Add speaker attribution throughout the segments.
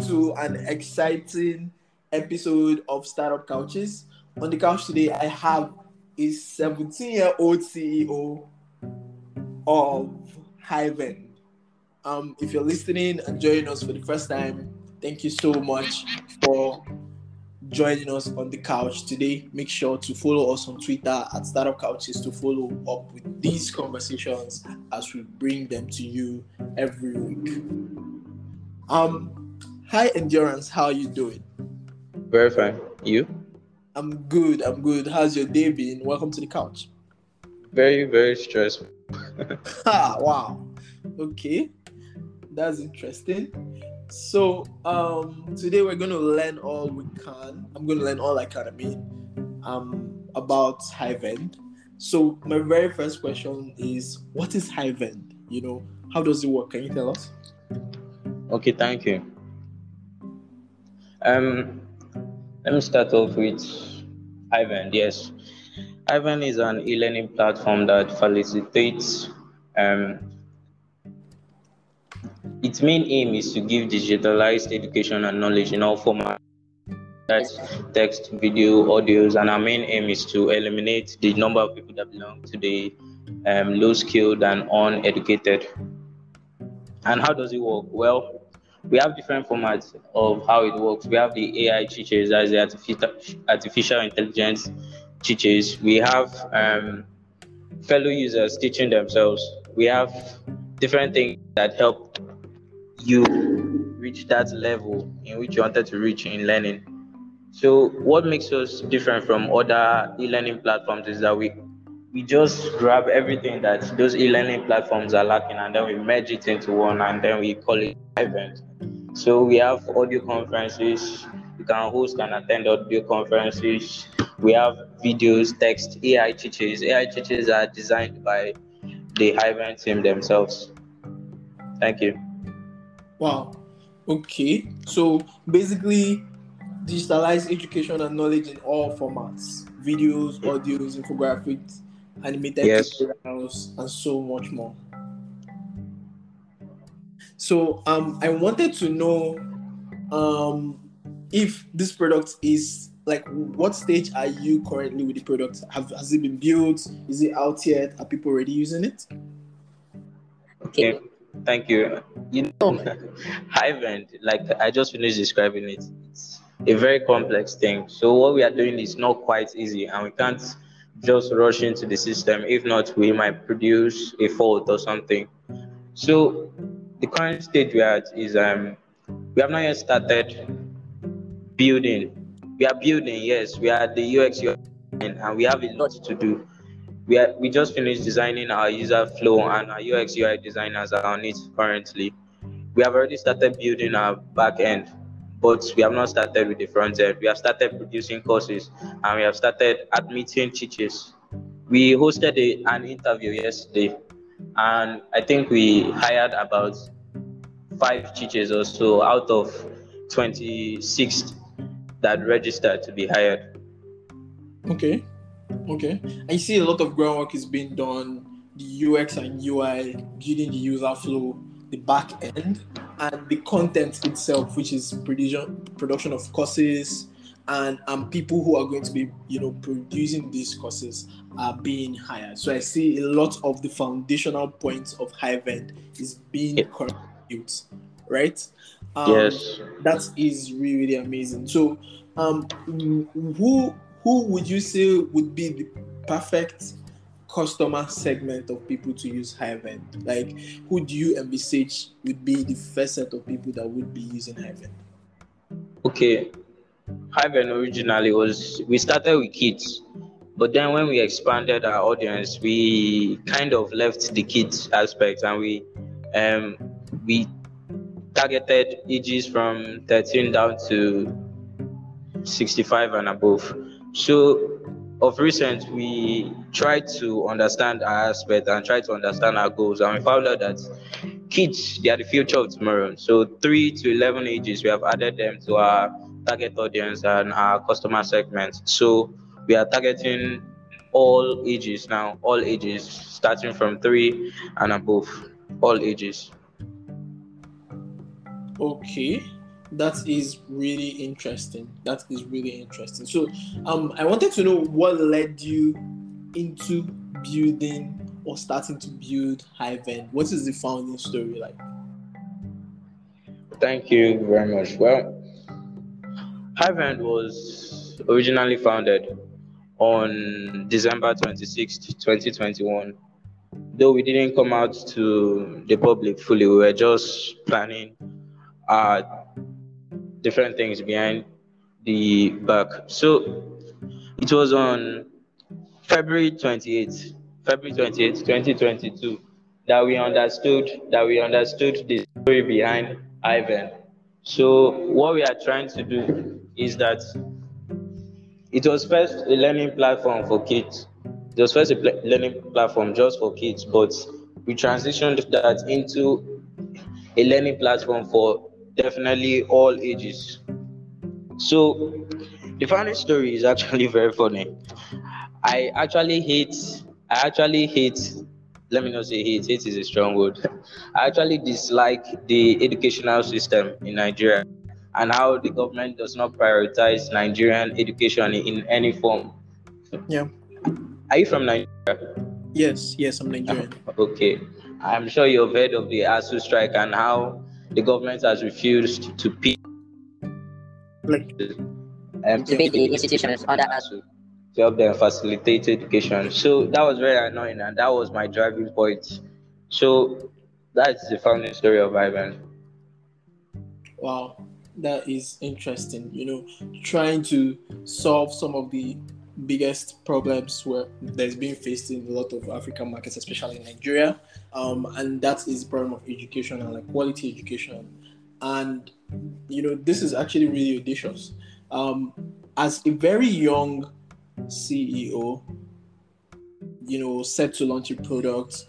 Speaker 1: to an exciting episode of Startup Couches. On the couch today, I have a 17 year old CEO of Hivend. Um, if you're listening and joining us for the first time, thank you so much for joining us on the couch today. Make sure to follow us on Twitter at Startup Couches to follow up with these conversations as we bring them to you every week. Um, hi Endurance, how are you doing?
Speaker 2: Very fine. You?
Speaker 1: I'm good. I'm good. How's your day been? Welcome to the couch.
Speaker 2: Very, very stressful.
Speaker 1: ah, wow. Okay, that's interesting. So um, today we're going to learn all we can. I'm going to learn all I can. I mean, um, about Hivend. So my very first question is, what is high Hivend? You know, how does it work? Can you tell us?
Speaker 2: Okay, thank you. Um, let me start off with Hivend. Yes, Hivend is an e-learning platform that facilitates um, its main aim is to give digitalized education and knowledge in all formats. That's text, video, audios, and our main aim is to eliminate the number of people that belong to the um, low skilled and uneducated. And how does it work? Well, we have different formats of how it works. We have the AI teachers, as the artificial, artificial intelligence teachers. We have um, fellow users teaching themselves. We have different things that help you reach that level in which you wanted to reach in learning. So, what makes us different from other e-learning platforms is that we we just grab everything that those e-learning platforms are lacking, and then we merge it into one, and then we call it Hivend. So we have audio conferences. You can host and attend audio conferences. We have videos, text, AI teachers. AI teachers are designed by the Hivend team themselves. Thank you.
Speaker 1: Wow. Okay. So basically, digitalize education and knowledge in all formats videos, audios, infographics, animated
Speaker 2: yes.
Speaker 1: tutorials, and so much more. So um, I wanted to know um, if this product is like what stage are you currently with the product? Have has it been built? Is it out yet? Are people already using it?
Speaker 2: Okay. Thank you. You know, Hivend, like I just finished describing it, it's a very complex thing. So what we are doing is not quite easy, and we can't just rush into the system. If not, we might produce a fault or something. So the current stage we are at is um we have not yet started building. We are building, yes. We are the UX, and we have a lot to do we are, we just finished designing our user flow and our UX UI designers are on it currently. We have already started building our back end, but we have not started with the front end. We have started producing courses and we have started admitting teachers. We hosted a, an interview yesterday, and I think we hired about five teachers or so out of 26 that registered to be hired.
Speaker 1: Okay. Okay. I see a lot of groundwork is being done, the UX and UI, building the user flow, the back end, and the content itself, which is production production of courses and and people who are going to be, you know, producing these courses are being hired. So I see a lot of the foundational points of Hivend is being yeah. Built, right?
Speaker 2: Um, yes.
Speaker 1: That is really, really amazing. So, um, who who would you say would be the perfect customer segment of people to use Hivend? Like, who do you envisage would be the first set of people that would be using Hivend?
Speaker 2: Okay, Hivend originally was we started with kids, but then when we expanded our audience, we kind of left the kids aspect and we um we targeted ages from 13 down to 65 and above. So, of recent, we tried to understand our aspect and try to understand our goals, and we found out that kids they are the future of tomorrow. So, three to eleven ages, we have added them to our target audience and our customer segment. So, we are targeting all ages now, all ages, starting from three and above, all ages.
Speaker 1: Okay, that is really interesting. That is really interesting. So, um, I wanted to know what led you into building or starting to build Hivend. What is the founding story like?
Speaker 2: Thank you very much. Well, Hivend was originally founded on December 26th, 2021. Though we didn't come out to the public fully, we were just planning uh, different things behind the back. So it was on February 28th, February 28th, 2022, that we understood that we understood the story behind Hivend. So what we are trying to do is that it was first a learning platform for kids. It was first a pl- learning platform just for kids, but we transitioned that into a learning platform for definitely all ages. So the funny story is actually very funny. I actually hate I actually hate let me not say hate, hate is a strong word. I actually dislike the educational system in Nigeria and how the government does not prioritize Nigerian education in any form.
Speaker 1: Yeah.
Speaker 2: Are you from Nigeria?
Speaker 1: Yes, yes, I'm Nigerian.
Speaker 2: okay. I'm sure you've heard of the ASUU strike and how the government has refused to pay
Speaker 1: like
Speaker 2: um, to pay the institutions under ASUU to help them facilitate education. So that was very annoying and that was my driving point. So that's the founding story of Hivend.
Speaker 1: Wow that is interesting. You know, trying to solve some of the biggest problems where there's been faced in a lot of African markets, especially in Nigeria, um, and that is the problem of education and like quality education. And you know, this is actually really audacious. Um, as a very young CEO, you know, set to launch a product,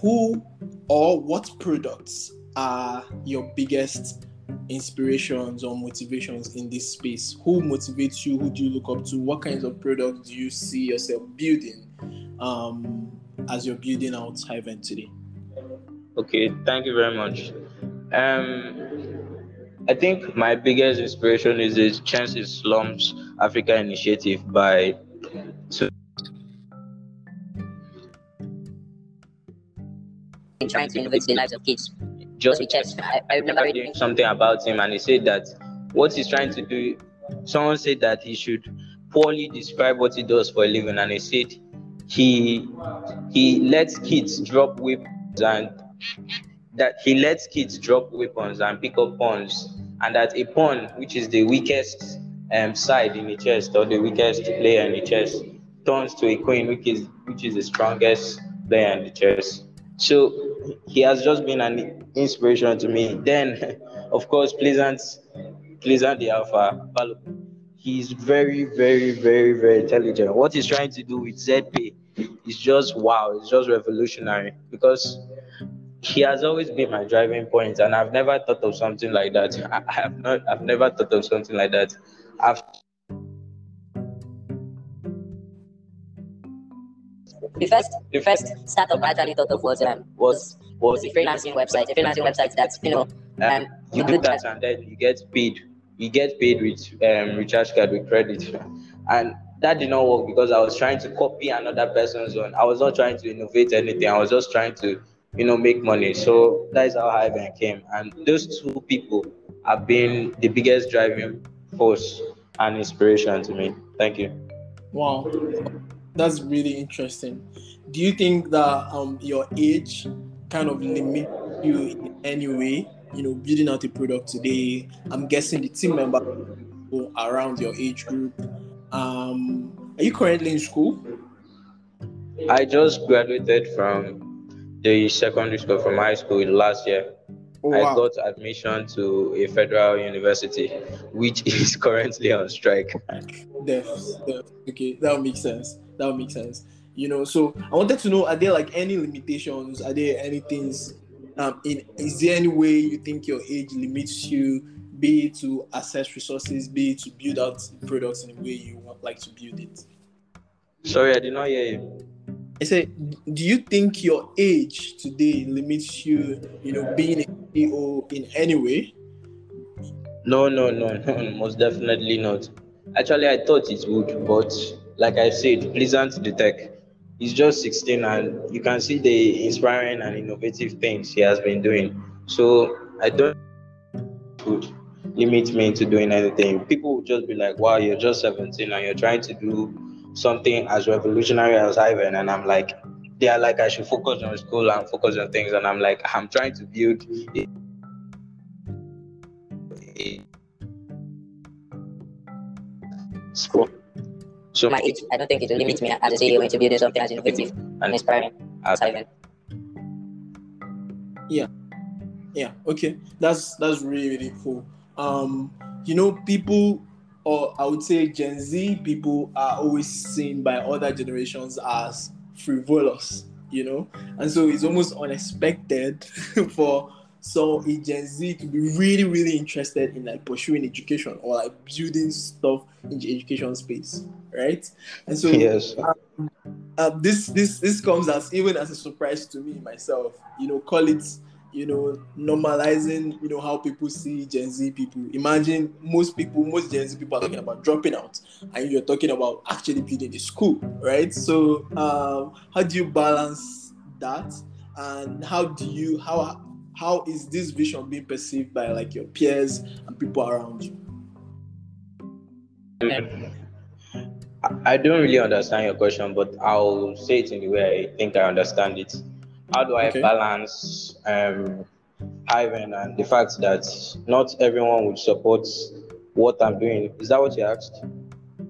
Speaker 1: who or what products are your biggest inspirations or motivations in this space? Who motivates you? Who do you look up to? What kinds of products do you see yourself building um, as you're building out Hivend today?
Speaker 2: Okay, thank you very much. Um, I think my biggest inspiration is the Chess in Slums Africa Initiative by
Speaker 3: trying to innovate the lives of kids just because I, I remember reading
Speaker 2: something about him, and he said that what he's trying to do. Someone said that he should poorly describe what he does for a living, and he said he he lets kids drop weapons and that he lets kids drop weapons and pick up pawns, and that a pawn, which is the weakest um, side in the chest or the weakest player in the chest, turns to a queen, which is which is the strongest player in the chest. So he has just been an inspiration to me. Then, of course, Pleasant, Pleasant the Alpha, he's very, very, very, very intelligent. What he's trying to do with ZP is just wow, it's just revolutionary because he has always been my driving point, and I've never thought of something like that. I, I have not, I've never thought of something like that. I've
Speaker 3: the first the first startup I actually thought of was um, was was a freelancing website, a freelancing website that's you know um,
Speaker 2: you do that and then you get paid. You get paid with um, recharge card with credit, and that did not work because I was trying to copy another person's one. I was not trying to innovate anything. I was just trying to, you know, make money. So that is how Hivend came. And those two people have been the biggest driving force and inspiration to me. Thank you.
Speaker 1: Wow that's really interesting. Do you think that um, your age kind of limit you in any way? You know, building out a product today. I'm guessing the team member around your age group. Um, are you currently in school?
Speaker 2: I just graduated from the secondary school from high school last year. Oh, wow. I got admission to a federal university, which is currently on strike.
Speaker 1: Def, def. Okay, that makes sense. That would make sense. You know, so I wanted to know: Are there like any limitations? Are there any things? Um, in is there any way you think your age limits you, be it to access resources, be it to build out products in the way you want like to build it?
Speaker 2: Sorry, I did not hear you.
Speaker 1: I said, do you think your age today limits you, you know, being a CEO in any way?
Speaker 2: No, no, no, no, most definitely not. Actually, I thought it would, but like I said, Pleasant the Tech. He's just 16 and you can see the inspiring and innovative things he has been doing. So I don't limit me into doing anything. People would just be like, wow, you're just 17 and you're trying to do something as revolutionary as Hivend. And I'm like, they are like, I should focus on school and focus on things. And I'm like, I'm trying to build
Speaker 3: school. So my age, I don't think it will limit me as a CEO into building something as innovative and inspiring as Hivend.
Speaker 1: Yeah. Yeah, okay. That's that's really, really cool. Um, you know, people or I would say Gen Z people are always seen by other generations as frivolous, you know, and so it's almost unexpected for so a Gen Z to be really, really interested in like pursuing education or like building stuff in the education space, right? And so
Speaker 2: yes.
Speaker 1: Um, uh, this this this comes as even as a surprise to me myself. You know, call it you know, normalizing, you know, how people see Gen Z people. Imagine most people, most Gen Z people are talking about dropping out, and you're talking about actually building a school, right? So, um, how do you balance that, and how do you how how is this vision being perceived by like your peers and people around you?
Speaker 2: I don't really understand your question, but I'll say it in the way I think I understand it how do I okay. balance um, Hivend and the fact that not everyone would support what I'm doing? Is that what you asked?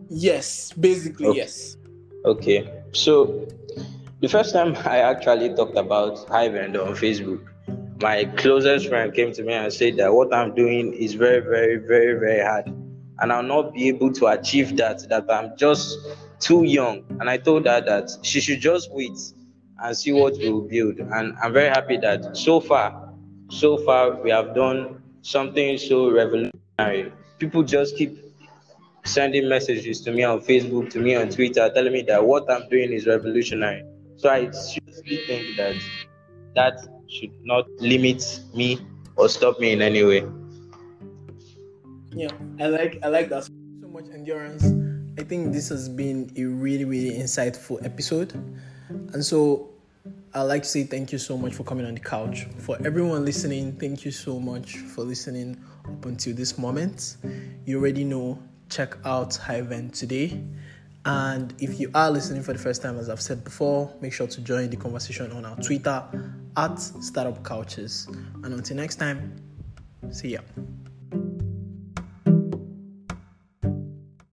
Speaker 1: Yes, basically,
Speaker 2: okay.
Speaker 1: yes.
Speaker 2: Okay, so the first time I actually talked about Hivend on Facebook, my closest friend came to me and said that what I'm doing is very, very, very, very hard. And I'll not be able to achieve that, that I'm just too young. And I told her that she should just wait and see what we will build. And I'm very happy that so far, so far we have done something so revolutionary. People just keep sending messages to me on Facebook, to me on Twitter, telling me that what I'm doing is revolutionary. So I seriously think that that should not limit me or stop me in any way.
Speaker 1: Yeah, I like I like that so much endurance. I think this has been a really really insightful episode. And so I'd like to say thank you so much for coming on the couch. For everyone listening, thank you so much for listening up until this moment. You already know, check out Hivend today. And if you are listening for the first time, as I've said before, make sure to join the conversation on our Twitter at Startup Couches. And until next time, see ya.